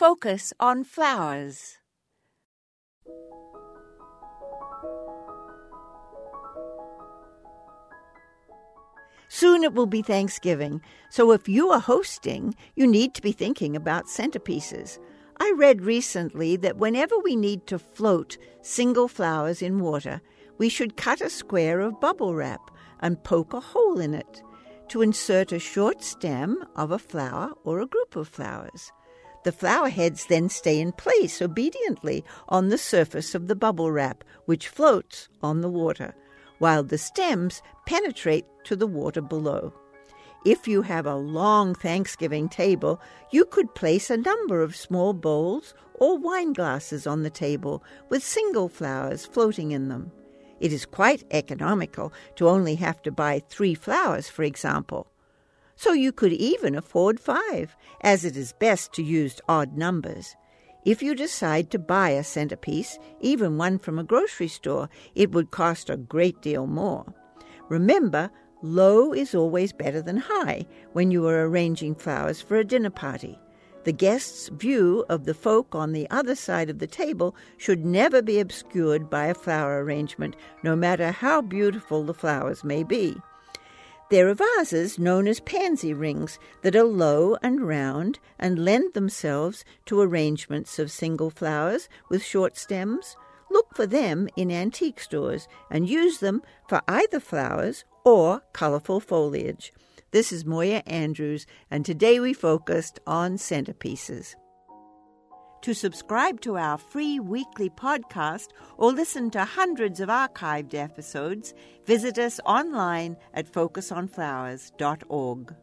Focus on flowers. Soon it will be Thanksgiving, so if you are hosting, you need to be thinking about centerpieces. I read recently that whenever we need to float single flowers in water, we should cut a square of bubble wrap and poke a hole in it to insert a short stem of a flower or a group of flowers. The flower heads then stay in place obediently on the surface of the bubble wrap, which floats on the water while the stems penetrate to the water below. If you have a long Thanksgiving table, you could place a number of small bowls or wine glasses on the table with single flowers floating in them. It is quite economical to only have to buy three flowers, for example. So you could even afford five, as it is best to use odd numbers. If you decide to buy a centerpiece, even one from a grocery store, it would cost a great deal more. Remember, low is always better than high when you are arranging flowers for a dinner party. The guest's view of the folk on the other side of the table should never be obscured by a flower arrangement, no matter how beautiful the flowers may be. There are vases known as pansy rings that are low and round and lend themselves to arrangements of single flowers with short stems. Look for them in antique stores and use them for either flowers or colorful foliage. This is Moya Andrews, and today we focused on centerpieces. To subscribe to our free weekly podcast or listen to hundreds of archived episodes, visit us online at focusonflowers.org.